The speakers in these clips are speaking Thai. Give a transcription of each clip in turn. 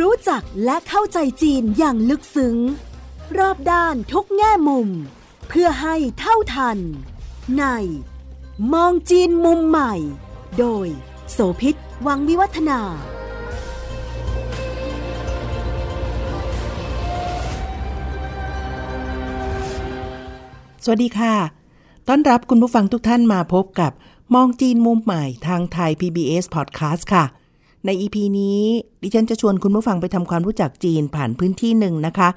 รู้จักและเข้าใจจีนอย่างลึกซึ้ง รอบด้านทุกแง่มุม เพื่อให้เท่าทัน ใน มองจีนมุมใหม่ โดย โสพิษวังวิวัฒนา สวัสดีค่ะ ต้อนรับคุณผู้ฟังทุกท่านมาพบกับมองจีนมุมใหม่ทางไทย PBS Podcast ค่ะ ใน EP นี้ ดิฉันจะชวนคุณผู้ฟังไปทำความรู้จักจีนผ่านพื้นที่หนึ่งนะคะ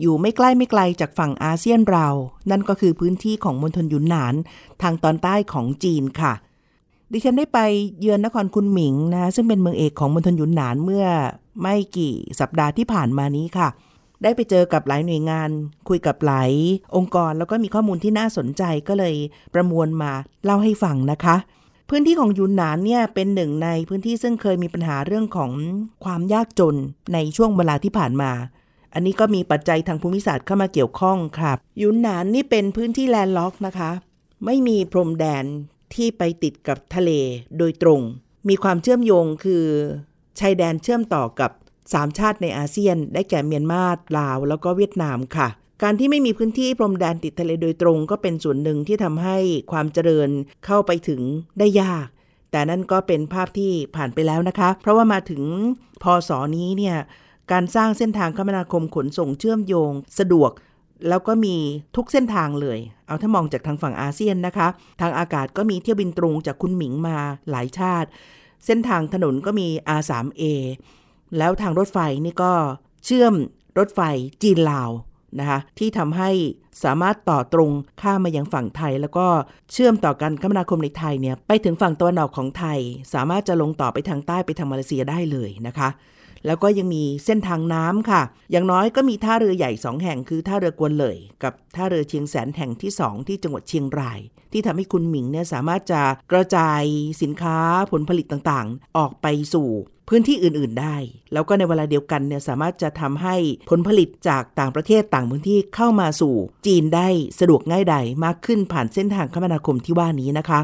อยู่ไม่ใกล้ไม่ไกลจากฝั่งอาเซียนเรา นั่นก็คือพื้นที่ของมณฑลหยุนหนาน ทางตอนใต้ของจีนค่ะ ดิฉันได้ไปเยือนนครคุนหมิงนะซึ่งเป็นเมืองเอกของมณฑลหยุนหนานเมื่อไม่กี่สัปดาห์ที่ผ่านมานี้ค่ะ ได้ไปเจอกับหลายหน่วยงาน คุยกับหลายองค์กรแล้วก็มีข้อมูลที่น่าสนใจก็เลยประมวลมาเล่าให้ฟังนะคะ พื้นที่ของยูนนานเนี่ยเป็นหนึ่งในพื้นที่ซึ่งเคยมีปัญหาเรื่องของความยากจนในช่วงเวลาที่ผ่านมา อันนี้ก็มีปัจจัยทางภูมิศาสตร์เข้ามาเกี่ยวข้องครับยูนนานนี่เป็นพื้นที่แลนด์ล็อกนะคะ ไม่มีพรมแดนที่ไปติดกับทะเลโดยตรง มีความเชื่อมโยงคือชายแดนเชื่อมต่อกับสามชาติในอาเซียน ได้แก่เมียนมา ลาว แล้วก็เวียดนามค่ะ การที่ไม่มีพื้นที่พรมแดนติดทะเลโดยตรง ก็เป็นส่วนหนึ่งที่ทำให้ความเจริญเข้าไปถึงได้ยาก แต่นั่นก็เป็นภาพที่ผ่านไปแล้วนะคะ เพราะว่ามาถึงพศนี้เนี่ยการสร้างเส้นทางคมนาคมขนส่งเชื่อมโยง สะดวก แล้วก็มีทุกเส้นทางเลย เอาถ้ามองจากทางฝั่งอาเซียนนะคะ ทางอากาศก็มีเที่ยวบินตรงจากคุณหมิงมาหลายชาติ เส้นทางถนนก็มี R3A แล้วทางรถไฟนี่ก็เชื่อมรถไฟจีนลาว นะคะที่ทำให้สามารถต่อตรงข้ามมายังฝั่งไทย แล้วก็เชื่อมต่อกันคมนาคมในไทยเนี่ยไปถึงฝั่งตะวันออกของไทย สามารถจะลงต่อไปทางใต้ไปทางมาเลเซียได้เลยนะคะ แล้วก็ยังมีเส้นทางน้ำค่ะ อย่างน้อยก็มีท่าเรือใหญ่2แห่งคือท่าเรือกวนเลย กับท่าเรือเชียงแสนแห่งที่2ที่จังหวัดเชียงราย ที่ทำให้คุณหมิงเนี่ยสามารถจะกระจายสินค้าผลผลิตต่างๆ ออกไปสู่ พื้นที่อื่น ๆ ได้ แล้วก็ในเวลาเดียวกันเนี่ยสามารถจะทำให้ผลผลิตจากต่างประเทศต่างพื้นที่เข้ามาสู่ จีนได้สะดวกง่ายดายมากขึ้นผ่านเส้นทางคมนาคมที่ว่านี้นะคะ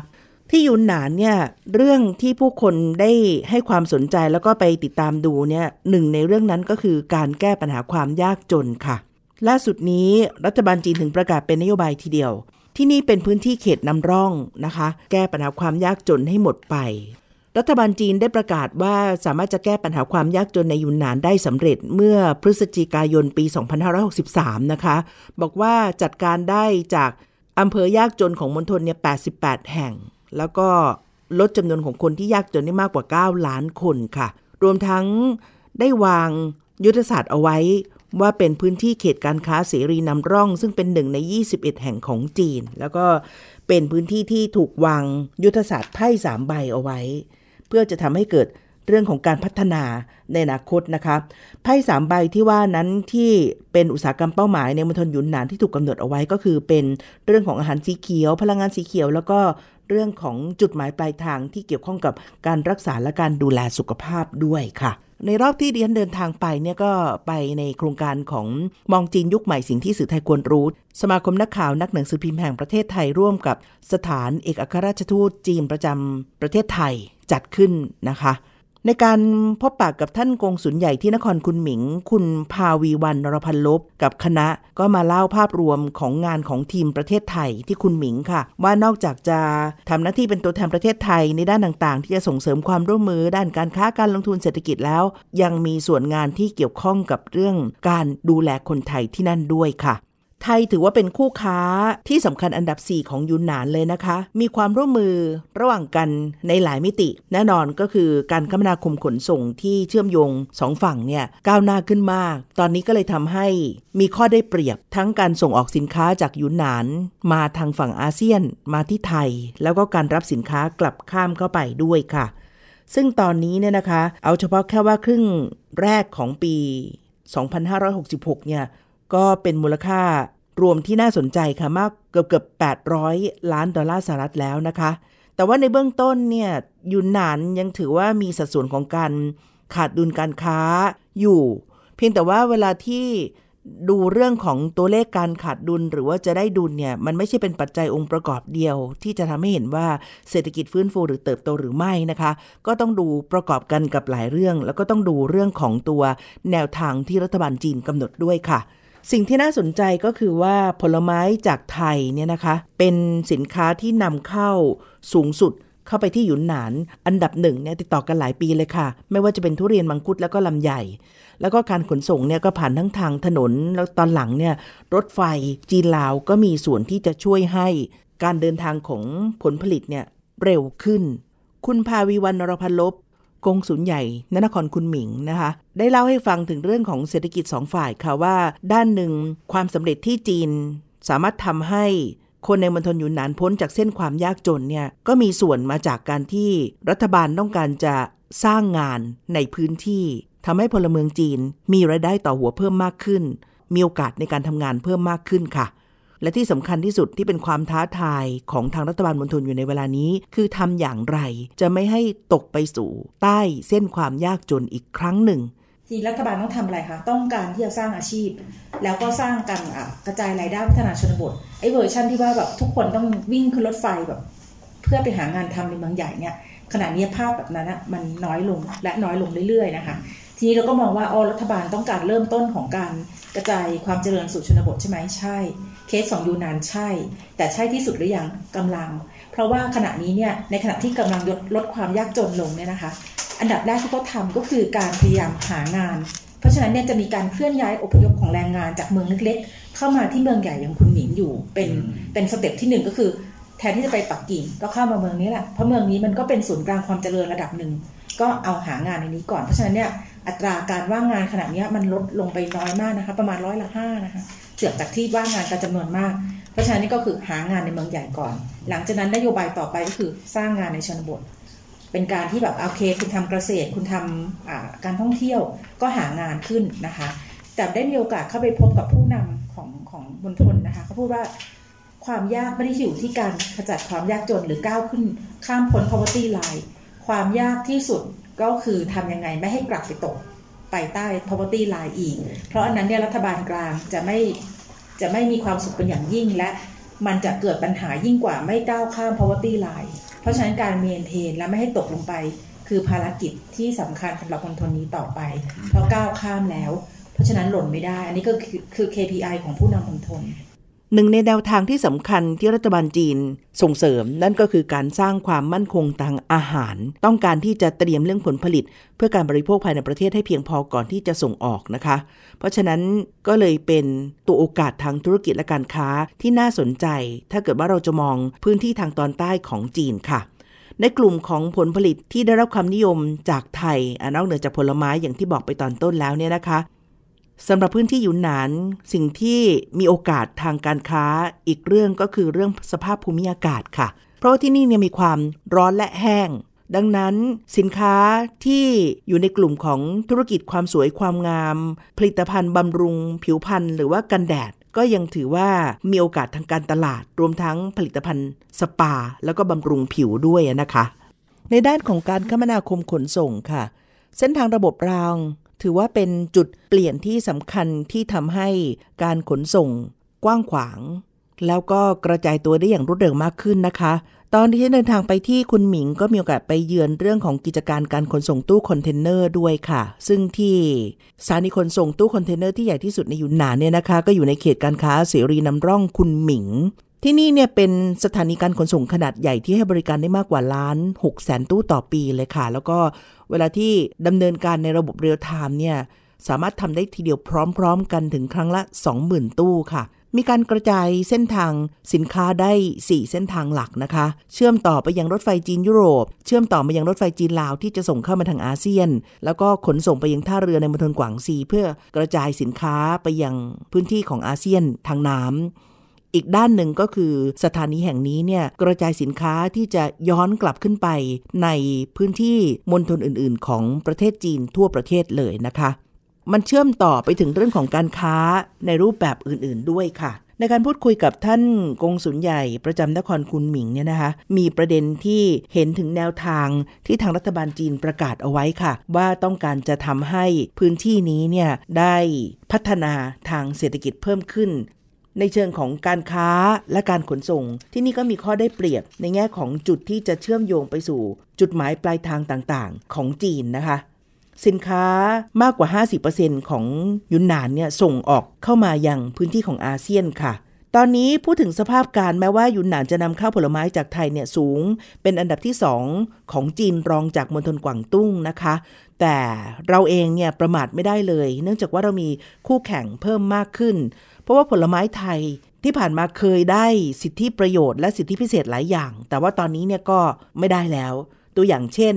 ที่ยุนหนานเนี่ยเรื่องที่ผู้คนได้ให้ความสนใจแล้วก็ไปติดตามดูเนี่ยหนึ่งในเรื่องนั้นก็คือการแก้ปัญหาความยากจนค่ะ ล่าสุดนี้รัฐบาลจีนถึงประกาศเป็นนโยบายทีเดียว ที่นี่เป็นพื้นที่เขตนำร่องนะคะ แก้ปัญหาความยากจนให้หมดไป รัฐบาลจีนได้ประกาศว่าสามารถจะแก้ปัญหาความยากจนในยุนนานได้สำเร็จเมื่อพฤศจิกายนปี 2563 นะคะ บอกว่าจัดการได้จากอำเภอยากจนของมณฑลเนี่ย 88 แห่ง แล้วก็ลดจำนวนของคนที่ยากจนได้มากกว่า 9 ล้านคนค่ะ รวมทั้งได้วางยุทธศาสตร์เอาไว้ว่าเป็นพื้นที่เขตการค้าเสรีนำร่อง ซึ่งเป็นหนึ่งใน 21 แห่งของจีน แล้วก็เป็นพื้นที่ที่ถูกวางยุทธศาสตร์ไพ่สามใบเอาไว้ เพื่อจะทำให้เกิดเรื่องของการพัฒนาในอนาคตนะคะไพ่สามใบที่ว่านั้นที่เป็นอุตสาหกรรมเป้าหมายในมณฑลยุนหนานที่ถูกกำหนดเอาไว้ก็คือเป็นเรื่องของอาหารสีเขียว พลังงานสีเขียว แล้วก็เรื่องของจุดหมายปลายทางที่เกี่ยวข้องกับการรักษาและการดูแลสุขภาพด้วยค่ะ ในรอบที่ดิฉันเดินทางไปเนี่ยก็ไปในโครงการของมองจีนยุคใหม่สิ่งที่สื่อไทยควรรู้ สมาคมนักข่าวนักหนังสือพิมพ์แห่งประเทศไทยร่วมกับสถานเอกอัครราชทูตจีนประจำประเทศไทยจัดขึ้นนะคะ ในการพบปากกับท่านกงสุลใหญ่ที่นครคุณหมิง คุณภาวีวันนรพันลบกับคณะก็มาเล่าภาพรวมของงานของทีมประเทศไทยที่คุณหมิงค่ะ ว่านอกจากจะทำหน้าที่เป็นตัวแทนประเทศไทยในด้านต่างๆ ที่จะส่งเสริมความร่วมมือด้านการค้าการลงทุนเศรษฐกิจแล้ว ยังมีส่วนงานที่เกี่ยวข้องกับเรื่องการดูแลคนไทยที่นั่นด้วยค่ะ ไทยถือว่าเป็นคู่ค้าที่สำคัญอันดับ 4 ของยูนหนานเลยนะคะ มีความร่วมมือระหว่างกันในหลายมิติ แน่นอนก็คือการคมนาคมขนส่งที่เชื่อมโยงสองฝั่งเนี่ยก้าวหน้าขึ้นมาก ตอนนี้ก็เลยทำให้มีข้อได้เปรียบทั้งการส่งออกสินค้าจากยูนหนาน มาทางฝั่งอาเซียนมาที่ไทย แล้วก็การรับสินค้ากลับข้ามเข้าไปด้วยค่ะ ซึ่งตอนนี้เนี่ยนะคะ เอาเฉพาะแค่ว่าครึ่งแรกของปี 2566 เนี่ย ก็เป็นมูลค่ารวมที่น่าสนใจค่ะมากเกือบเกือบ800 ล้านดอลลาร์สหรัฐแล้วนะคะ แต่ว่าในเบื้องต้นเนี่ยยูนนานยังถือว่ามีสัดส่วนของการขาดดุลการค้าอยู่ เพียงแต่ว่าเวลาที่ดูเรื่องของตัวเลขการขาดดุลหรือว่าจะได้ดุลเนี่ยมันไม่ใช่เป็นปัจจัยองค์ประกอบเดียว ที่จะทำให้เห็นว่าเศรษฐกิจฟื้นฟูหรือเติบโตหรือไม่นะคะ ก็ต้องดูประกอบกันกับหลายเรื่อง แล้วก็ต้องดูเรื่องของตัวแนวทางที่รัฐบาลจีนกำหนดด้วยค่ะ สิ่งที่น่าสนใจก็คือว่าผลไม้จากไทยเนี่ยนะคะ เป็นสินค้าที่นำเข้าสูงสุดเข้าไปที่หยุนหนาน อันดับหนึ่งเนี่ยติดต่อกันหลายปีเลยค่ะ ไม่ว่าจะเป็นทุเรียนมังคุดแล้วก็ลำไยแล้วก็การขนส่งเนี่ยก็ผ่านทั้งทางถนน แล้วตอนหลังเนี่ยรถไฟจีนลาวก็มีส่วนที่จะช่วยให้การเดินทางของผลผลิตเนี่ยเร็วขึ้น คุณภาวีวันนรพันลบ กงศูนย์ใหญ่นนครคุณหมิงนะคะ ได้เล่าให้ฟังถึงเรื่องของเศรษฐกิจสองฝ่ายค่ะว่า ด้านหนึ่งความสำเร็จที่จีน สามารถทำให้คนในมณฑลยูนนานพ้นจากเส้นความยากจนเนี่ยก็มีส่วนมาจากการที่รัฐบาลต้องการจะสร้างงานในพื้นที่ทำให้พลเมืองจีนมีรายได้ต่อหัวเพิ่มมากขึ้น มีโอกาสในการทำงานเพิ่มมากขึ้นค่ะ และที่สำคัญที่สุดที่เป็นความท้าทายของทางรัฐบาลมณฑลอยู่ในเวลานี้ คือทำอย่างไร จะไม่ให้ตกไปสู่ ใต้เส้นความยากจนอีกครั้งหนึ่งทีรัฐบาลต้องทำอะไรคะต้องการที่จะสร้างอาชีพ แล้วก็สร้างการกระจายรายได้พัฒนาชนบทไอ้เวอร์ชันที่ว่าแบบทุกคนต้องวิ่งขึ้นรถไฟแบบ เพื่อไปหางานทำในเมืองใหญ่เนี่ยขณะนี้ภาพแบบนั้นนะมันน้อยลงและน้อยลงเรื่อยๆนะคะ ทีนี้เราก็มองว่าอ๋อรัฐบาลต้องการเริ่มต้นของการกระจายความเจริญสู่ชนบทใช่ไหมใช่ เคสของยูนานใช่ แต่ใช่ที่สุดหรือยังกำลัง เพราะว่าขณะนี้เนี่ยในขณะที่กำลังลดลดความยากจนลงเนี่ยนะคะ อันดับแรกที่เขาทาก็คือการพยายามหางาน เพราะฉะนั้นเนี่ยจะมีการเคลื่อนย้ายอพยพของแรงงานจากเมืองเล็กๆ เข้ามาที่เมืองใหญ่อย่างคุณหมิงอยู่ เป็นเป็นสเต็ปที่หนึ่งก็คือแทนที่จะไปปักกิ่งก็เข้ามาเมืองนี้แหละ เพราะเมืองนี้มันก็เป็นศูนย์กลางความเจริญระดับหนึ่ง ก็เอาหางานในนี้ก่อน เพราะฉะนั้นเนี่ยอัตราการว่างงานขณะนี้มันลดลงไปน้อยมากนะคะ ประมาณร้อยละห้านะคะ เจือกจากที่ว่างงานกันจำนวนมาก เพราะฉะนั้นนี่ก็คือหางานในเมืองใหญ่ก่อน หลังจากนั้นนโยบายต่อไปก็คือสร้างงานในชนบท เป็นการที่แบบโอเค คุณทำเกษตร คุณทำการท่องเที่ยวก็หางานขึ้นนะคะ แต่ได้มีโอกาสเข้าไปพบกับผู้นำของของมณฑลนะคะเขาพูดว่าความยากไม่ได้อยู่ที่การขจัดความยากจนหรือก้าวขึ้นข้ามพ้น poverty line ความยากที่สุดก็คือทำยังไงไม่ให้กลับไปตก ไปใต้ poverty line อีก เพราะอันนั้นเนี่ยรัฐบาลกลางจะไม่จะไม่มีความสุขเป็นอย่างยิ่งและมันจะเกิดปัญหายิ่งกว่าไม่ก้าวข้าม poverty line เพราะฉะนั้นการเมนเทนและไม่ให้ตกลงไป คือภารกิจที่สำคัญสำหรับคนทนนี้ต่อไป เพราะก้าวข้ามแล้ว เพราะฉะนั้นหล่นไม่ได้ อันนี้ก็คือ KPI ของผู้นำมณฑล หนึ่งในแนวทางที่สำคัญที่รัฐบาลจีนส่งเสริมนั่นก็คือการสร้างความมั่นคงทางอาหาร ต้องการที่จะเตรียมเรื่องผลผลิต เพื่อการบริโภคภายในประเทศให้เพียงพอก่อนที่จะส่งออกนะคะ เพราะฉะนั้นก็เลยเป็นตัวโอกาสทางธุรกิจและการค้าที่น่าสนใจ ถ้าเกิดว่าเราจะมองพื้นที่ทางตอนใต้ของจีนค่ะในกลุ่มของผลผลิตที่ได้รับความนิยมจากไทยอนอกเหนือจากผลไม้อย่างที่บอกไปตอนต้นแล้วเนี่ยนะคะ สำหรับพื้นที่หยุนหนานสิ่งที่มีโอกาสทางการค้าอีกเรื่องก็คือเรื่องสภาพภูมิอากาศค่ะ เพราะที่นี่เนี่ยมีความร้อนและแห้ง ดังนั้นสินค้าที่อยู่ในกลุ่มของธุรกิจความสวยความงาม ผลิตภัณฑ์บำรุง ผิวพรรณหรือว่ากันแดดก็ยังถือว่ามีโอกาสทางการตลาด รวมทั้งผลิตภัณฑ์สปา แล้วก็บำรุงผิวด้วยนะคะ ในด้านของการคมนาคมขนส่งค่ะ เส้นทางระบบราง ถือว่าเป็นจุดเปลี่ยนที่สำคัญที่ทำให้การขนส่งกว้างขวาง แล้วก็กระจายตัวได้อย่างรวดเร็วมากขึ้นนะคะ ตอนที่ฉันเดินทางไปที่คุนหมิงก็มีโอกาสไปเยือนเรื่องของกิจการการขนส่งตู้คอนเทนเนอร์ด้วยค่ะ ซึ่งที่สถานีขนส่งตู้คอนเทนเนอร์ที่ใหญ่ที่สุดในยูนนานเนี่ยนะคะ ก็อยู่ในเขตการค้าเสรีนำร่องคุนหมิงที่นี่เนี่ยเป็นสถานีการขนส่งขนาดใหญ่ที่ให้บริการได้มากกว่าล้าน6แสนตู้ต่อปีเลยค่ะ แล้วก็ เวลาที่ดำเนินการในระบบ real time เนี่ยสามารถทำได้ทีเดียวพร้อมๆ กันถึงครั้งละ 20,000 ตู้ค่ะ มีการกระจายเส้นทางสินค้าได้ 4 เส้นทางหลักนะคะ เชื่อมต่อไปยังรถไฟจีนยุโรป เชื่อมต่อมายังรถไฟจีนลาวที่จะส่งเข้ามาทางอาเซียน แล้วก็ขนส่งไปยังท่าเรือในมณฑลกวางซี เพื่อกระจายสินค้าไปยังพื้นที่ของอาเซียนทางน้ำ อีกด้านหนึ่งก็คือสถานีแห่งนี้เนี่ยกระจายสินค้าที่จะย้อนกลับขึ้นไปในพื้นที่มณฑลอื่น ๆ ของประเทศจีนทั่วประเทศเลยนะคะ มันเชื่อมต่อไปถึงเรื่องของการค้าในรูปแบบอื่น ๆ ด้วยค่ะในการพูดคุยกับท่านกงสุลใหญ่ประจำนครคุนหมิงเนี่ยนะคะ มีประเด็นที่เห็นถึงแนวทางที่ทางรัฐบาลจีนประกาศเอาไว้ค่ะ ว่าต้องการจะทำให้พื้นที่นี้เนี่ยได้พัฒนาทางเศรษฐกิจเพิ่มขึ้น ในเชิงของการค้าและการขนส่ง ที่นี่ก็มีข้อได้เปรียบในแง่ของจุดที่จะเชื่อมโยงไปสู่ จุดหมายปลายทางต่างๆ ของจีนนะคะ สินค้ามากกว่า 50%ของยุนนานเนี่ยส่งออกเข้ามายังพื้นที่ของอาเซียนค่ะตอนนี้พูดถึงสภาพการแม้ว่ายุนนานจะนำเข้าผลไม้จากไทยเนี่ยสูง เป็นอันดับที่ 2 ของจีนรองจากมณฑลกวางตุ้งนะคะ แต่เราเองเนี่ยประมาทไม่ได้เลย เนื่องจากว่าเรามีคู่แข่งเพิ่มมากขึ้น เพราะว่าผลไม้ไทยที่ผ่านมาเคยได้สิทธิประโยชน์และสิทธิพิเศษหลายอย่าง แต่ว่าตอนนี้เนี่ยก็ไม่ได้แล้ว ตัวอย่างเช่น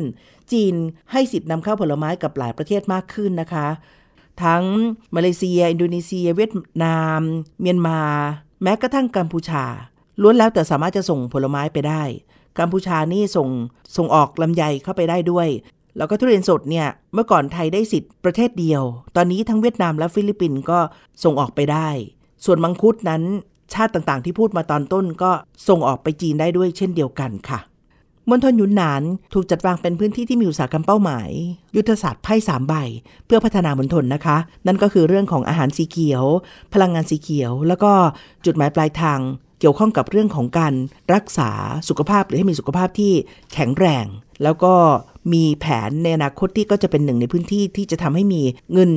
จีนให้สิทธินำเข้าผลไม้กับหลายประเทศมากขึ้นนะคะ ทั้งมาเลเซีย อินโดนีเซีย เวียดนาม เมียนมา แม้กระทั่งกัมพูชา ล้วนแล้วแต่สามารถจะส่งผลไม้ไปได้ กัมพูชานี่ส่งส่งออกลำไยเข้าไปได้ด้วยแล้วก็ทุเรียนสดเนี่ยเมื่อก่อนไทยได้สิทธิ์ประเทศเดียว ตอนนี้ทั้งเวียดนามและฟิลิปปินส์ก็ส่งออกไปได้ ส่วนมังคุดนั้นชาติต่างๆ ที่พูดมาตอนต้นก็ส่งออกไปจีนได้ด้วยเช่นเดียวกันค่ะมณฑลยุนนานถูกจัดวางเป็นพื้นที่ที่มีอุตสาหกรรมเป้าหมาย ยุทธศาสตร์ไพ่สามใบ เพื่อพัฒนามณฑลนะคะ นั่นก็คือเรื่องของอาหารสีเขียว พลังงานสีเขียว แล้วก็จุดหมายปลายทางเกี่ยวข้องกับเรื่องของการรักษาสุขภาพหรือให้มีสุขภาพที่แข็งแรง แล้วก็มีแผนในอนาคตที่ก็จะเป็นหนึ่งในพื้นที่ที่จะทำให้มีเงิน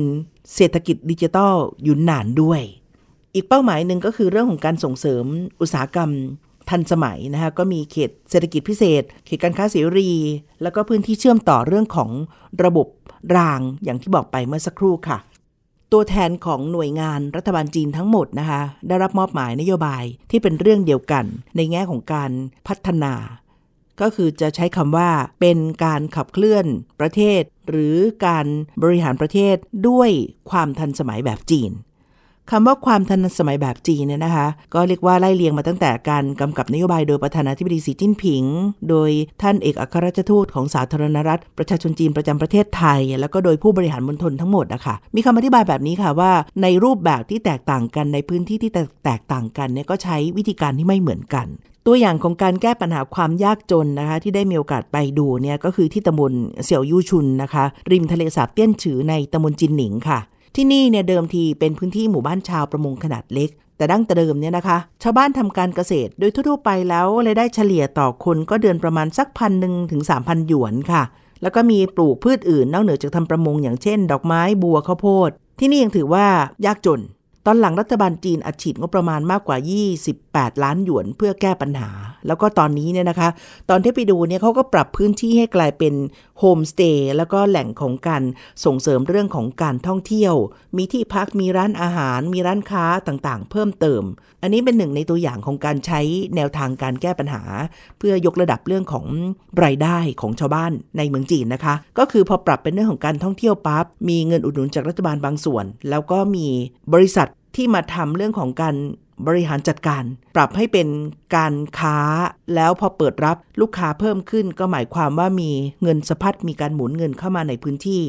เศรษฐกิจดิจิทัลยุนนานด้วย อีกเป้าหมายหนึ่งก็คือเรื่องของการส่งเสริมอุตสาหกรรมทันสมัยนะคะก็มีเขตเศรษฐกิจพิเศษ เขตการค้าเสรี แล้วก็พื้นที่เชื่อมต่อเรื่องของระบบรางอย่างที่บอกไปเมื่อสักครู่ค่ะ ตัวแทนของหน่วยงานรัฐบาลจีนทั้งหมดนะคะ ได้รับมอบหมายนโยบายที่เป็นเรื่องเดียวกัน ในแง่ของการพัฒนา ก็คือจะใช้คำว่าเป็นการขับเคลื่อนประเทศ หรือการบริหารประเทศด้วยความทันสมัยแบบจีน คำว่าความทันสมัยแบบจีนเนี่ยนะคะ ก็เรียกว่าไล่เลียงมาตั้งแต่การกำกับนโยบายโดยประธานาธิบดีสีจิ้นผิง โดยท่านเอกอัครราชทูตของสาธารณรัฐ ประชาชนจีนประจำประเทศไทย แล้วก็โดยผู้บริหารมณฑลทั้งหมดนะคะมีคำอธิบายแบบนี้ค่ะว่า ในรูปแบบที่แตกต่างกันในพื้นที่ที่แตกต่างกันเนี่ยก็ใช้วิธีการที่ไม่เหมือนกันตัวอย่างของการแก้ปัญหาความยากจนนะคะที่ได้มีโอกาสไปดูเนี่ยก็คือที่ตำบลเสี่ยวยู่ชุนนะคะ ริมทะเลสาบเตี้ยนฉือในตำบลจินหนิงค่ะ ที่นี่เนี่ยเดิมทีเป็นพื้นที่หมู่บ้านชาวประมงขนาดเล็ก แต่ดั้งแต่เดิมเนี่ยนะคะ ชาวบ้านทำการเกษตรโดยทั่วไปแล้วรายได้เฉลี่ยต่อคนก็เดือนประมาณสักพันหนึ่งถึงสามพันหยวนค่ะ แล้วก็มีปลูกพืชอื่นนอกเหนือจากทำประมงอย่างเช่น ดอกไม้บัวข้าวโพด ที่นี่ยังถือว่ายากจน ตอนหลังรัฐบาลจีนอัดฉีดงบประมาณมากกว่า 28 ล้านหยวนเพื่อแก้ปัญหา แล้วก็ตอนนี้เนี่ยนะคะ ตอนที่ไปดูเนี่ยเขาก็ปรับพื้นที่ให้กลายเป็นโฮมสเตย์แล้วก็แหล่งของการส่งเสริมเรื่องของการท่องเที่ยว มีที่พักมีร้านอาหาร มีร้านค้าต่างๆ เพิ่มเติม อันนี้เป็นหนึ่งในตัวอย่างของการใช้แนวทางการแก้ปัญหา เพื่อยกระดับเรื่องของรายได้ของชาวบ้านในเมืองจีนนะคะ ก็คือพอปรับเป็นเรื่องของการท่องเที่ยวปั๊บมีเงินอุดหนุนจากรัฐบาลบางส่วน แล้วก็มีบริษัท ที่มาทำเรื่องของการบริหารจัดการ ปรับให้เป็นการค้า แล้วพอเปิดรับลูกค้าเพิ่มขึ้น ก็หมายความว่ามีเงินสะพัดมีการหมุนเงินเข้ามาในพื้นที่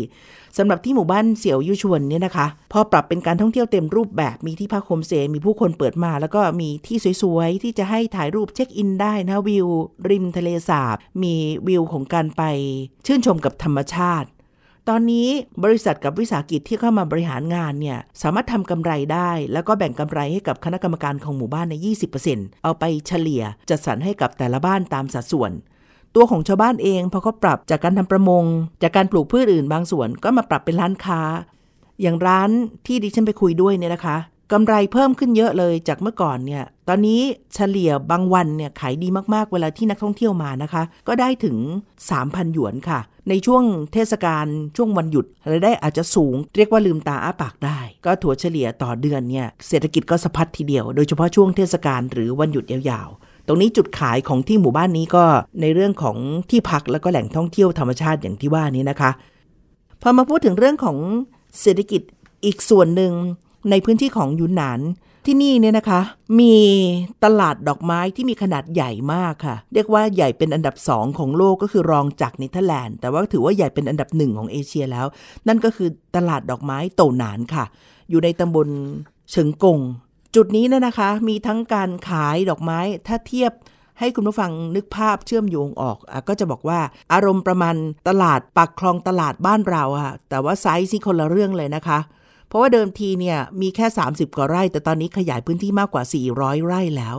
สำหรับที่หมู่บ้านเสี่ยวยุชวนเนี่ยนะคะ พอปรับเป็นการท่องเที่ยวเต็มรูปแบบมีที่พักโฮมสเตย์มีผู้คนเปิดมา แล้วก็มีที่สวยๆ ที่จะให้ถ่ายรูป check in ได้นะวิว ริมทะเลสาบ มีวิวของการไป ชื่นชมกับธรรมชาติ ตอนนี้บริษัทกับวิสาหกิจที่เข้ามาบริหารงานเนี่ยสามารถทำกำไรได้ แล้วก็แบ่งกำไรให้กับคณะกรรมการของหมู่บ้านใน 20%เอาไปเฉลี่ยจัดสรรให้กับแต่ละบ้านตามสัดส่วน ตัวของชาวบ้านเองพอเขาปรับจากการทำประมง จากการปลูกพืชอื่นบางส่วนก็มาปรับเป็นร้านค้า อย่างร้านที่ดิฉันไปคุยด้วยเนี่ยนะคะกำไรเพิ่มขึ้นเยอะเลยจากเมื่อก่อนเนี่ย ตอนนี้เฉลี่ยบางวันเนี่ยขายดีมากๆ เวลาที่นักท่องเที่ยวมานะคะ ก็ได้ถึง 3,000 หยวนค่ะ ในช่วงเทศกาลช่วงวันหยุดรายได้อาจจะสูง เรียกว่าลืมตาอ้าปากได้ ก็ถัวเฉลี่ยต่อเดือนเนี่ยเศรษฐกิจก็สะพัดทีเดียว โดยเฉพาะช่วงเทศกาลหรือวันหยุดยาวๆ ตรงนี้จุดขายของที่หมู่บ้านนี้ก็ในเรื่องของที่พักแล้วก็แหล่งท่องเที่ยวธรรมชาติอย่างที่ว่านี้นะคะพอมาพูดถึงเรื่องของเศรษฐกิจอีกส่วนหนึ่งในพื้นที่ของยุนหนาน ที่นี่เนี่ยนะคะ มีตลาดดอกไม้ที่มีขนาดใหญ่มากค่ะ เรียกว่าใหญ่เป็นอันดับสองของโลกก็คือรองจากเนเธอร์แลนด์ แต่ว่าถือว่าใหญ่เป็นอันดับหนึ่งของเอเชียแล้ว นั่นก็คือตลาดดอกไม้โตหนานค่ะ อยู่ในตำบลเฉิงกง จุดนี้เนี่ยนะคะ มีทั้งการขายดอกไม้ถ้าเทียบให้คุณผู้ฟังนึกภาพเชื่อมโยงออกอก็จะบอกว่าอารมณ์ประมาณตลาดปักคลองตลาดบ้านเราอะแต่ว่าไซส์นี่คนละเรื่องเลยนะคะ ราะว่าเดิมทีเนี่ยมีแค่ 30 กว่าไร่ แต่ตอนนี้ขยายพื้นที่มากกว่า 400 ไร่แล้ว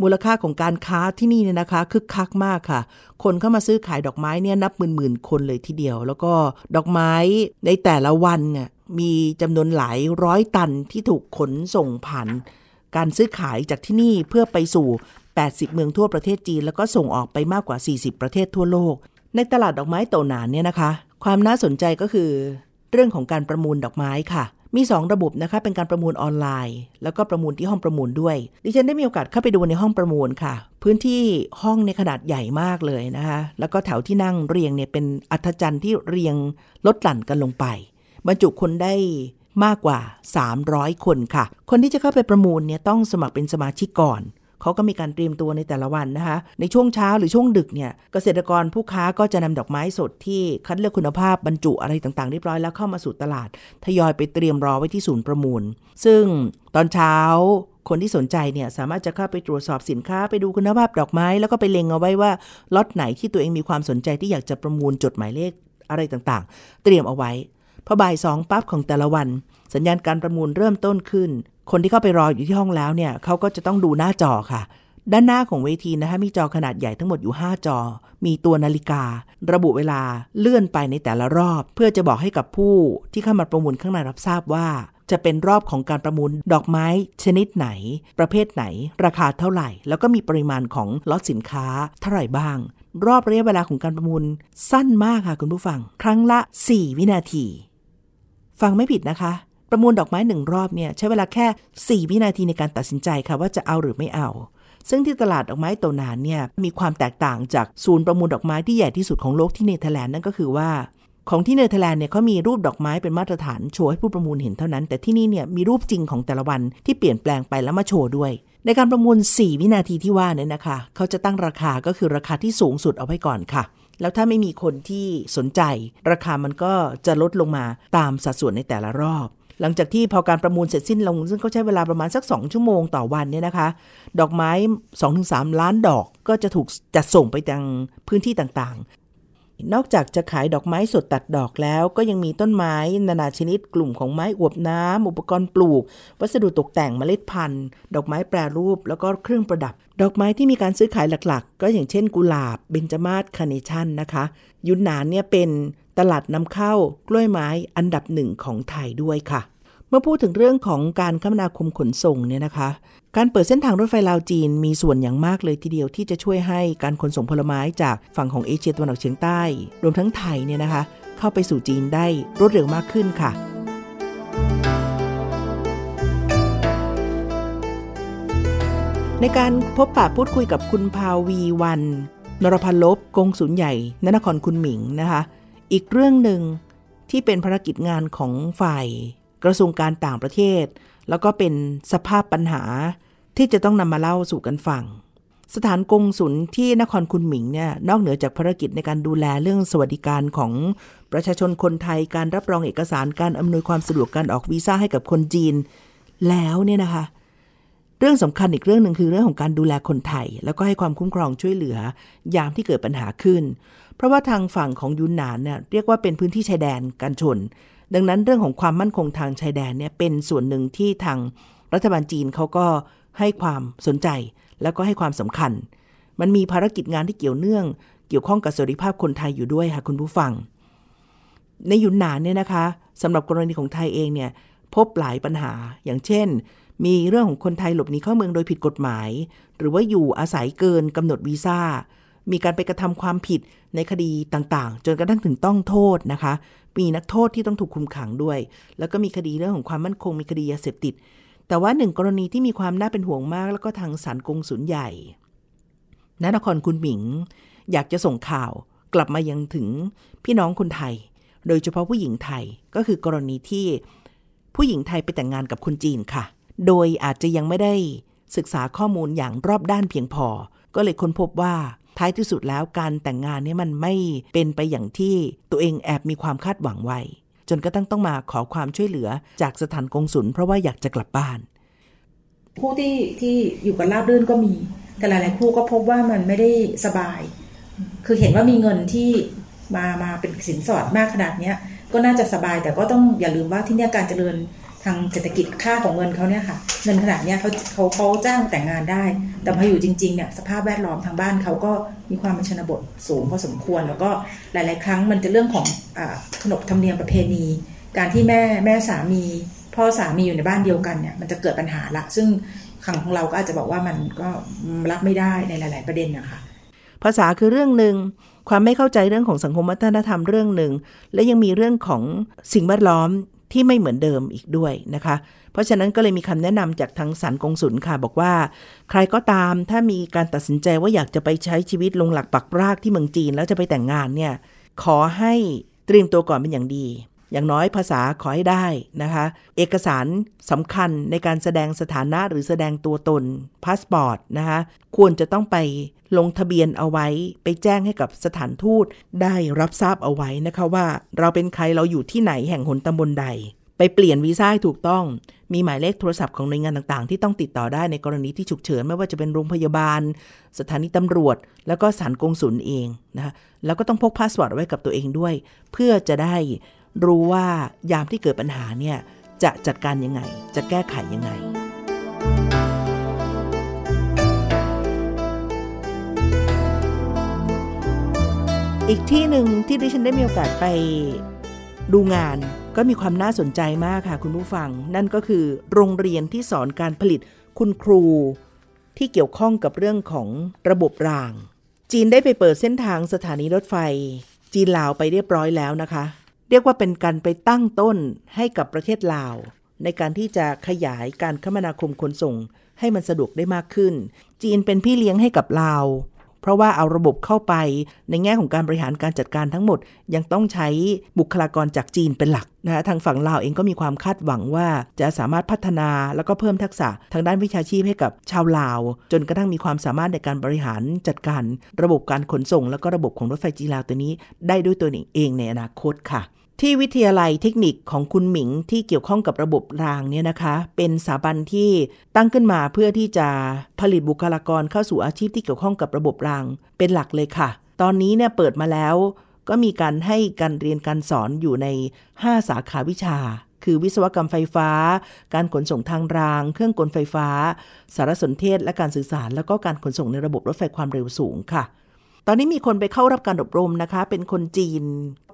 มูลค่าของการค้าที่นี่เนี่ยนะคะคึกคักมากค่ะ คนเข้ามาซื้อขายดอกไม้เนี่ยนับหมื่นๆคนเลยทีเดียว แล้วก็ดอกไม้ในแต่ละวันเนี่ยมีจำนวนหลายร้อยตันที่ถูกขนส่งผ่านการซื้อขายจากที่นี่เพื่อไปสู่ 80 เมืองทั่วประเทศจีน แล้วก็ส่งออกไปมากกว่า 40 ประเทศทั่วโลก ในตลาดดอกไม้โตหนานเนี่ยนะคะ ความน่าสนใจก็คือ เรื่องของการประมูลดอกไม้ค่ะ มี 2 ระบบนะคะ เป็นการประมูลออนไลน์ แล้วก็ประมูลที่ห้องประมูลด้วย ดิฉันได้มีโอกาสเข้าไปดูในห้องประมูลค่ะ พื้นที่ห้องในขนาดใหญ่มากเลยนะคะ แล้วก็แถวที่นั่งเรียงเนี่ยเป็นอัธจันทร์ที่เรียงลดหลั่นกันลงไป บรรจุคนได้มากกว่า 300 คนค่ะ คนที่จะเข้าไปประมูลเนี่ยต้องสมัครเป็นสมาชิกก่อน เขาก็มีการเตรียมตัวในแต่ละวันนะคะ ในช่วงเช้าหรือช่วงดึกเนี่ยเกษตรกรผู้ค้าก็จะนำดอกไม้สดที่คัดเลือกคุณภาพบรรจุอะไรต่างๆเรียบร้อยแล้วเข้ามาสู่ตลาด ทยอยไปเตรียมรอไว้ที่ศูนย์ประมูล ซึ่งตอนเช้าคนที่สนใจเนี่ยสามารถจะเข้าไปตรวจสอบสินค้าไปดูคุณภาพดอกไม้ แล้วก็ไปเล็งเอาไว้ว่าล็อตไหนที่ตัวเองมีความสนใจที่อยากจะประมูลจดหมายเลขอะไรต่างๆ เตรียมเอาไว้พอบ่ายสองปั๊บของแต่ละวัน สัญญาณการประมูลเริ่มต้นขึ้น คนที่เข้าไปรออยู่ที่ห้องแล้วเนี่ยเขาก็จะต้องดูหน้าจอค่ะ ด้านหน้าของเวทีนะคะมีจอขนาดใหญ่ทั้งหมดอยู่ 5 จอ มีตัวนาฬิกา ระบุเวลาเลื่อนไปในแต่ละรอบ เพื่อจะบอกให้กับผู้ที่เข้ามาประมูลข้างในรับทราบว่าจะเป็นรอบของการประมูลดอกไม้ชนิดไหน ประเภทไหน ราคาเท่าไหร่ แล้วก็มีปริมาณของล็อตสินค้าเท่าไหร่บ้าง รอบระยะเวลาของการประมูลสั้นมากค่ะคุณผู้ฟัง ครั้งละ 4 วินาที ฟังไม่ผิดนะคะ ประมูลดอกไม้หนึ่งรอบเนี่ยใช้เวลาแค่ 4 วินาทีในการตัดสินใจค่ะว่าจะเอาหรือไม่เอา ซึ่งที่ตลาดดอกไม้โตนานเนี่ยมีความแตกต่างจากศูนย์ประมูลดอกไม้ที่ใหญ่ที่สุดของโลกที่เนเธอร์แลนด์นั่นก็คือว่าของที่เนเธอร์แลนด์เนี่ยเขามีรูปดอกไม้เป็นมาตรฐานโชว์ให้ผู้ประมูลเห็นเท่านั้น แต่ที่นี่เนี่ยมีรูปจริงของแต่ละวันที่เปลี่ยนแปลงไปแล้วมาโชว์ด้วย ในการประมูล 4 วินาทีที่ว่าเนี่ยนะคะ เขาจะตั้งราคาก็คือราคาที่สูงสุดเอาไว้ก่อนค่ะ แล้วถ้าไม่มีคนที่สนใจ ราคามันก็จะลดลงมาตามสัดส่วนในแต่ละรอบ หลังจากที่พอการประมูลเสร็จสิ้นลง ซึ่งก็ใช้เวลาประมาณสัก 2 ชั่วโมงต่อวันเนี่ยนะคะ ดอกไม้ 2-3 ล้านดอกก็จะถูกจัดส่งไปยังพื้นที่ต่าง นอกจากจะขายดอกไม้สดตัดดอกแล้วก็ยังมีต้นไม้นานาชนิดกลุ่มของไม้อวบน้ำ อุปกรณ์ปลูก วัสดุตกแต่งเมล็ดพันธุ์ ดอกไม้แปรรูป แล้วก็เครื่องประดับ ดอกไม้ที่มีการซื้อขายหลักๆ ก็อย่างเช่นกุหลาบเบญจมาศคาเนชั่นนะคะ ยุนนานเนี่ยเป็นตลาดนำเข้ากล้วยไม้อันดับหนึ่งของไทยด้วยค่ะ เมื่อพูดถึงเรื่องของการคมนาคมขนส่งเนี่ยนะคะ การเปิดเส้นทางรถไฟลาวจีนมีส่วนอย่างมากเลยทีเดียวที่จะช่วยให้การขนส่งผลไม้จากฝั่งของเอเชียตะวันออกเฉียงใต้ รวมทั้งไทยเนี่ยนะคะ เข้าไปสู่จีนได้รวดเร็วมากขึ้นค่ะในการพบปะพูดคุยกับคุณพาวีวัน นรพันลบกงศูนย์ใหญ่นนครคุณหมิงนะคะ อีกเรื่องหนึ่งที่เป็นภารกิจงานของฝ่าย กระทรวงการต่างประเทศ แล้วก็เป็นสภาพปัญหาที่จะต้องนำมาเล่าสู่กันฟัง สถานกงศุลที่นครคุณหมิงเนี่ยนอกเหนือจากภารกิจในการดูแลเรื่องสวัสดิการของประชาชนคนไทยการรับรองเอกสารการอำนวยความสะดวกการออกวีซ่าให้กับคนจีน แล้วเนี่ยนะคะเรื่องสำคัญอีกเรื่องหนึ่งคือเรื่องของการดูแลคนไทย แล้วก็ให้ความคุ้มครองช่วยเหลือ ยามที่เกิดปัญหาขึ้น เพราะว่าทางฝั่งของยุนนานเนี่ยเรียกว่าเป็นพื้นที่ชายแดนการชน ดังนั้นเรื่องของความมั่นคงทางชายแดนเนี่ยเป็นส่วนหนึ่งที่ทางรัฐบาลจีนเขาก็ให้ความสนใจ แล้วก็ให้ความสำคัญ มันมีภารกิจงานที่เกี่ยวเนื่อง เกี่ยวข้องกับสวัสดิภาพคนไทยอยู่ด้วยค่ะคุณผู้ฟัง ในยุนนานเนี่ยนะคะสำหรับกรณีของไทยเองเนี่ยพบหลายปัญหาอย่างเช่น มีเรื่องของคนไทยหลบหนีเข้าเมืองโดยผิดกฎหมาย หรือว่าอยู่อาศัยเกินกำหนดวีซ่ามีการไปกระทำความผิดในคดีต่างๆ จนกระทั่งถึงต้องโทษนะคะ มีนักโทษที่ต้องถูกคุมขังด้วย แล้วก็มีคดีเรื่องของความมั่นคง มีคดียาเสพติด แต่ว่าหนึ่งกรณีที่มีความน่าเป็นห่วงมาก แล้วก็ทางสารกงสุนใหญ่นนครคุณหมิง อยากจะส่งข่าวกลับมายังถึงพี่น้องคนไทย โดยเฉพาะผู้หญิงไทยก็คือกรณีที่ผู้หญิงไทยไปแต่งงานกับคนจีนค่ะ โดยอาจจะยังไม่ได้ศึกษาข้อมูลอย่างรอบด้านเพียงพอ ก็เลยค้นพบว่า ท้ายที่สุดแล้วการแต่งงานนี้มันไม่เป็นไปอย่างที่ตัวเองแอบมีความคาดหวังไว้ จนก็ต้องต้องมาขอความช่วยเหลือจากสถานกงสุลเพราะว่าอยากจะกลับบ้านคู่ที่ที่อยู่กันราบรื่นก็มี แต่หลายๆคู่ก็พบว่ามันไม่ได้สบาย คือเห็นว่ามีเงินที่มามาเป็นสินสอดมากขนาดเนี้ยก็น่าจะสบายแต่ก็ต้องอย่าลืมว่าที่นี่การเจริญ ทางเศรษฐกิจค่าของเงินเขาเนี่ยค่ะ เงินขนาดเนี้ยเขาเขาเขาจ้างแต่งงานได้ แต่พออยู่จริงๆเนี่ยสภาพแวดล้อมทางบ้านเขาก็มีความเป็นชนบทสูงพอสมควร แล้วก็หลาย ๆ ครั้งมันจะเรื่องของอขนบธรรมเนียมประเพณี การที่แม่แม่สามี พ่อสามีอยู่ในบ้านเดียวกันเนี่ยมันจะเกิดปัญหาละ ซึ่งขังของเราก็อาจจะบอกว่ามันก็รับไม่ได้ในหลาย ๆ ประเด็นนะคะภาษาคือเรื่องหนึ่งความไม่เข้าใจเรื่องของสังคมวัฒนธรรมเรื่องหนึ่ง และยังมีเรื่องของสิ่งแวดล้อม ที่ไม่เหมือนเดิมอีกด้วยนะคะ เพราะฉะนั้นก็เลยมีคำแนะนำจากทางสารกงสุลค่ะ บอกว่า ใครก็ตามถ้ามีการตัดสินใจว่าอยากจะไปใช้ชีวิตลงหลักปักรากที่เมืองจีน แล้วจะไปแต่งงานเนี่ยขอให้เตรียมตัวก่อนเป็นอย่างดี อย่างน้อยภาษาขอให้ได้นะคะ เอกสารสำคัญในการแสดงสถานะหรือแสดงตัวตนพาสปอร์ตนะคะควรจะต้องไปลงทะเบียนเอาไว้ ไปแจ้งให้กับสถานทูตได้รับทราบเอาไว้นะคะว่า เราเป็นใครเราอยู่ที่ไหนแห่งหนตำบลใด ไปเปลี่ยนวีซ่าให้ถูกต้อง มีหมายเลขโทรศัพท์ของหน่วยงานต่างๆ ที่ต้องติดต่อได้ในกรณีที่ฉุกเฉิน ไม่ว่าจะเป็นโรงพยาบาล สถานีตำรวจ แล้วก็สถานกงสุลเองนะคะแล้วก็ต้องพกพาสปอร์ตไว้กับตัวเองด้วย เพื่อจะได้ รู้ว่ายามที่เกิดปัญหาเนี่ยจะจัดการยังไง จะแก้ไขยังไง อีกที่หนึ่งที่ดิฉันได้มีโอกาสไปดูงานก็มีความน่าสนใจมากค่ะคุณผู้ฟัง นั่นก็คือโรงเรียนที่สอนการผลิตคุณครู ที่เกี่ยวข้องกับเรื่องของระบบราง จีนได้ไปเปิดเส้นทางสถานีรถไฟ จีนลาวไปเรียบร้อยแล้วนะคะ เรียกว่าเป็นการไปตั้งต้นให้กับประเทศลาว ในการที่จะขยายการคมนาคมขนส่งให้มันสะดวกได้มากขึ้น จีนเป็นพี่เลี้ยงให้กับลาว เพราะว่าเอาระบบเข้าไปในแง่ของการบริหารการจัดการทั้งหมด ยังต้องใช้บุคลากรจากจีนเป็นหลักนะทางฝั่งลาวเองก็มีความคาดหวังว่าจะสามารถพัฒนาแล้วก็เพิ่มทักษะทางด้านวิชาชีพให้กับชาวลาว จนกระทั่งมีความสามารถในการบริหารจัดการ ระบบการขนส่ง แล้วก็ระบบของรถไฟจีลาวตัวนี้ได้ด้วยตัวเองในอนาคตค่ะ ที่วิทยาลัยเทคนิคของคุณหมิงที่เกี่ยวข้องกับระบบรางเนี่ยนะคะ เป็นสถาบันที่ตั้งขึ้นมาเพื่อที่จะผลิตบุคลากรเข้าสู่อาชีพที่เกี่ยวข้องกับระบบราง เป็นหลักเลยค่ะ ตอนนี้เนี่ยเปิดมาแล้ว ก็มีการให้การเรียนการสอนอยู่ใน 5 สาขาวิชา คือวิศวกรรมไฟฟ้า การขนส่งทางราง เครื่องกลไฟฟ้า สารสนเทศ และการสื่อสาร แล้วก็การขนส่งในระบบรถไฟความเร็วสูงค่ะ ตอนนี้มีคนไปเข้ารับการอบรมนะคะ เป็นคนจีน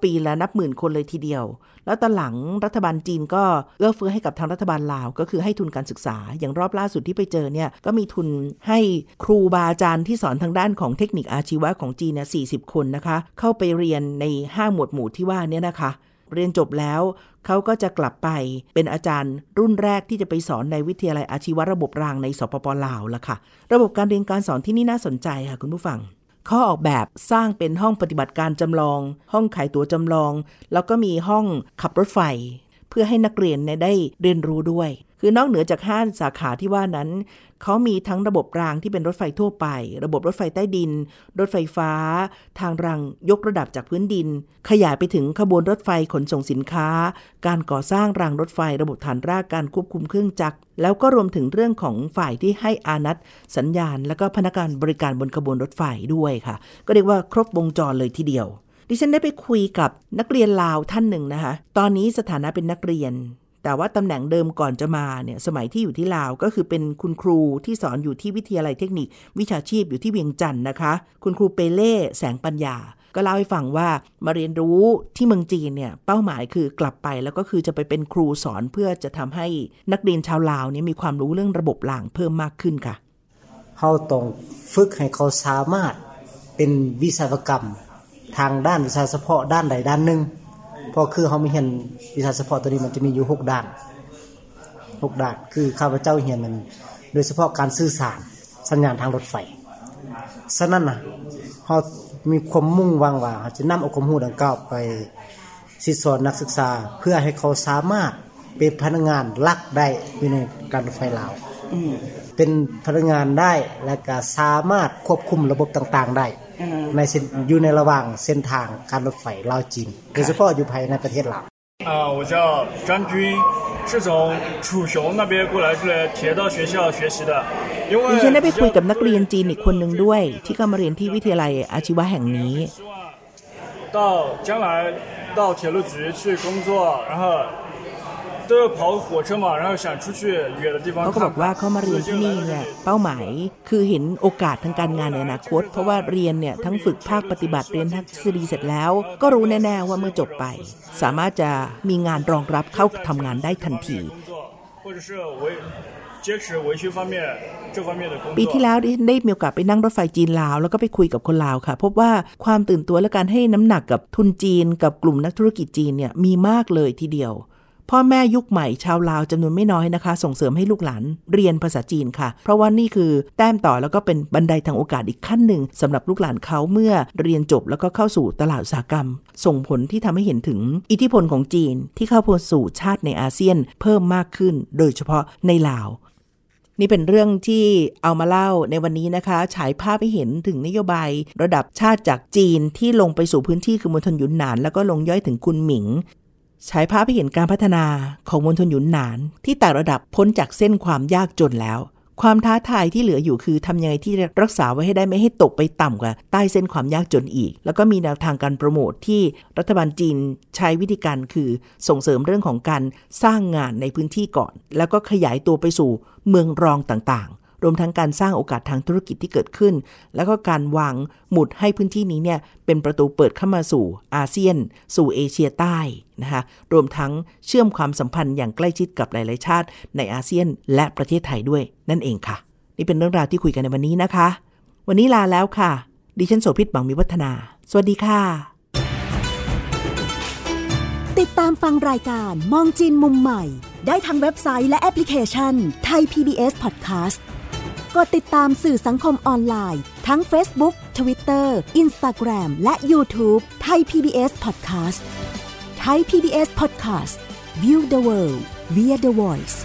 ปีละนับหมื่นคนเลยทีเดียว แล้วตอนหลังรัฐบาลจีนก็เอื้อเฟื้อให้กับทางรัฐบาลลาว ก็คือให้ทุนการศึกษา อย่างรอบล่าสุดที่ไปเจอเนี่ย ก็มีทุนให้ครูบาอาจารย์ที่สอนทางด้านของเทคนิคอาชีวะของจีนเนี่ยสีคนนะคะ เข้าไปเรียนในห้าหมวดหมู่ที่ว่านี่นะคะ เรียนจบแล้วเขาก็จะกลับไปเป็นอาจารย์รุ่นแรกที่จะไปสอนในวิทยาลัยอาชีวะระบบรางในสปปลาวละค่ะ ระบบการเรียนการสอนที่นี่น่าสนใจค่ะคุณผู้ฟัง เขาออกแบบสร้างเป็นห้องปฏิบัติการจำลอง ห้องขายตั๋วจำลอง แล้วก็มีห้องขับรถไฟ เพื่อให้นักเรียนได้เรียนรู้ด้วย คือนอกเหนือจากห้าสาขาที่ว่านั้น เขามีทั้งระบบรางที่เป็นรถไฟทั่วไป ระบบรถไฟใต้ดิน รถไฟฟ้า ทางรางยกระดับจากพื้นดิน ขยายไปถึงขบวนรถไฟขนส่งสินค้า การก่อสร้างรางรถไฟ ระบบฐานรากการควบคุมเครื่องจักร แล้วก็รวมถึงเรื่องของฝ่ายที่ให้อานัตสัญญาณ และก็พนักงานบริการบนขบวนรถไฟด้วยค่ะ ก็เรียกว่าครบวงจรเลยทีเดียวดิฉันได้ไปคุยกับนักเรียนลาวท่านหนึ่งนะคะ ตอนนี้สถานะเป็นนักเรียน แต่ว่าตำแหน่งเดิมก่อนจะมาเนี่ยสมัยที่อยู่ที่ลาวก็คือเป็นคุณครูที่สอนอยู่ที่วิทยาลัยเทคนิค วิชาชีพอยู่ที่เวียงจันทร์นะคะ คุณครูเปเล่แสงปัญญา ก็เล่าให้ฟังว่ามาเรียนรู้ที่เมืองจีนเนี่ยเป้าหมายคือกลับไปแล้วก็คือจะไปเป็นครูสอนเพื่อจะทำให้นักเรียนชาวลาวเนี่ยมีความรู้เรื่องระบบหลางเพิ่มมากขึ้นค่ะเขาต้องฝึกให้เขาสามารถเป็นวิศวกรรม ทางด้านวิชาเฉพาะด้านใดด้านหนึ่ง พราะคือเขาไม่เห็นวิชาเฉพาะตัวนี้มันจะมีอยู่หกด้านหกด้าน คือข้าพเจ้าเห็นมัน โดยเฉพาะการสื่อสารสัญญาณทางรถไฟฉะนั้นนะเขามีความมุ่งวังว่าจะนำเอาความรู้ดังกล่าวไปสิสอนนักศึกษาเพื่อให้เขาสามารถเป็นพนักงานลักได้อยู่ในการรถไฟลาวเป็นพนักงานได้และก็สามารถควบคุมระบบต่าง ๆ ได้ ในอยู่ในระหว่างเส้นทางการรถไฟลาวจีนโดยเฉพาะอยู่ภายในประเทศลาว 啊，我叫张军，是从楚雄那边过来这里铁道学校学习的。因为 ดิฉันได้ไปคุยกับนักเรียนจีนอีกคนหนึ่งด้วย ที่เข้ามาเรียนที่วิทยาลัยอาชีวะแห่งนี้ 到将来到铁路局去工作，然后 เขาบอกว่าเขามาเรียนที่นี่เนี่ยเป้าหมายคือเห็นโอกาสทางการงานในอนาคต เพราะว่าเรียนเนี่ยทั้งฝึกภาคปฏิบัติเรียนทักษะดีเสร็จแล้ว ก็รู้แน่ๆว่าเมื่อจบไป สามารถจะมีงานรองรับเข้าทำงานได้ทันทีปีที่แล้วได้มีโอกาสไปนั่งรถไฟจีนลาว แล้วก็ไปคุยกับคนลาวค่ะ พบว่าความตื่นตัวและการให้น้ำหนักกับทุนจีน กับกลุ่มนักธุรกิจจีนเนี่ยมีมากเลยทีเดียว พ่อแม่ยุคใหม่ชาวลาวจำนวนไม่น้อยนะคะ ส่งเสริมให้ลูกหลานเรียนภาษาจีนค่ะ เพราะว่านี่คือแต้มต่อแล้วก็เป็นบันไดทางโอกาสอีกขั้นหนึ่งสำหรับลูกหลานเขาเมื่อเรียนจบแล้วก็เข้าสู่ตลาดอุตสาหกรรม ส่งผลที่ทำให้เห็นถึงอิทธิพลของจีนที่เข้าพสู่ชาติในอาเซียนเพิ่มมากขึ้น โดยเฉพาะในลาวนี่เป็นเรื่องที่เอามาเล่าในวันนี้นะคะ ฉายภาพให้เห็นถึงนโยบาย ระดับชาติจากจีนที่ลงไปสู่พื้นที่คือมณฑลยุนหนาน แล้วก็ลงย่อยถึงกุนหมิง ฉายภาพให้เห็นการพัฒนาของมณฑลหยุนหนาน ที่ไต่ระดับพ้นจากเส้นความยากจนแล้ว ความท้าทายที่เหลืออยู่คือทำยังไงที่รักษาไว้ให้ได้ไม่ให้ตกไปต่ำกว่าใต้เส้นความยากจนอีก แล้วก็มีแนวทางการโปรโมทที่รัฐบาลจีนใช้วิธีการคือส่งเสริมเรื่องของการสร้างงานในพื้นที่ก่อน แล้วก็ขยายตัวไปสู่เมืองรองต่าง รวมทั้งการสร้างโอกาสทางธุรกิจที่เกิดขึ้น แล้วก็การวางหมุดให้พื้นที่นี้เนี่ยเป็นประตูเปิดเข้ามาสู่อาเซียน สู่เอเชียใต้นะคะรวมทั้งเชื่อมความสัมพันธ์อย่างใกล้ชิดกับหลาย ๆ ชาติ ในอาเซียน และประเทศไทยด้วยนั่นเองค่ะ นี่เป็นเรื่องราวที่คุยกันในวันนี้นะคะ วันนี้ลาแล้วค่ะ ดิฉันโสภิตบังมีวัฒนา สวัสดีค่ะ ติดตามฟังรายการมองจีนมุมใหม่ ได้ทางเว็บไซต์และแอปพลิเคชันไทย PBS Podcast กดติดตามสื่อสังคมออนไลน์ ทั้ง Facebook Twitter Instagram และ YouTube ไทย PBS Podcast ไทย PBS Podcast View the world via the voice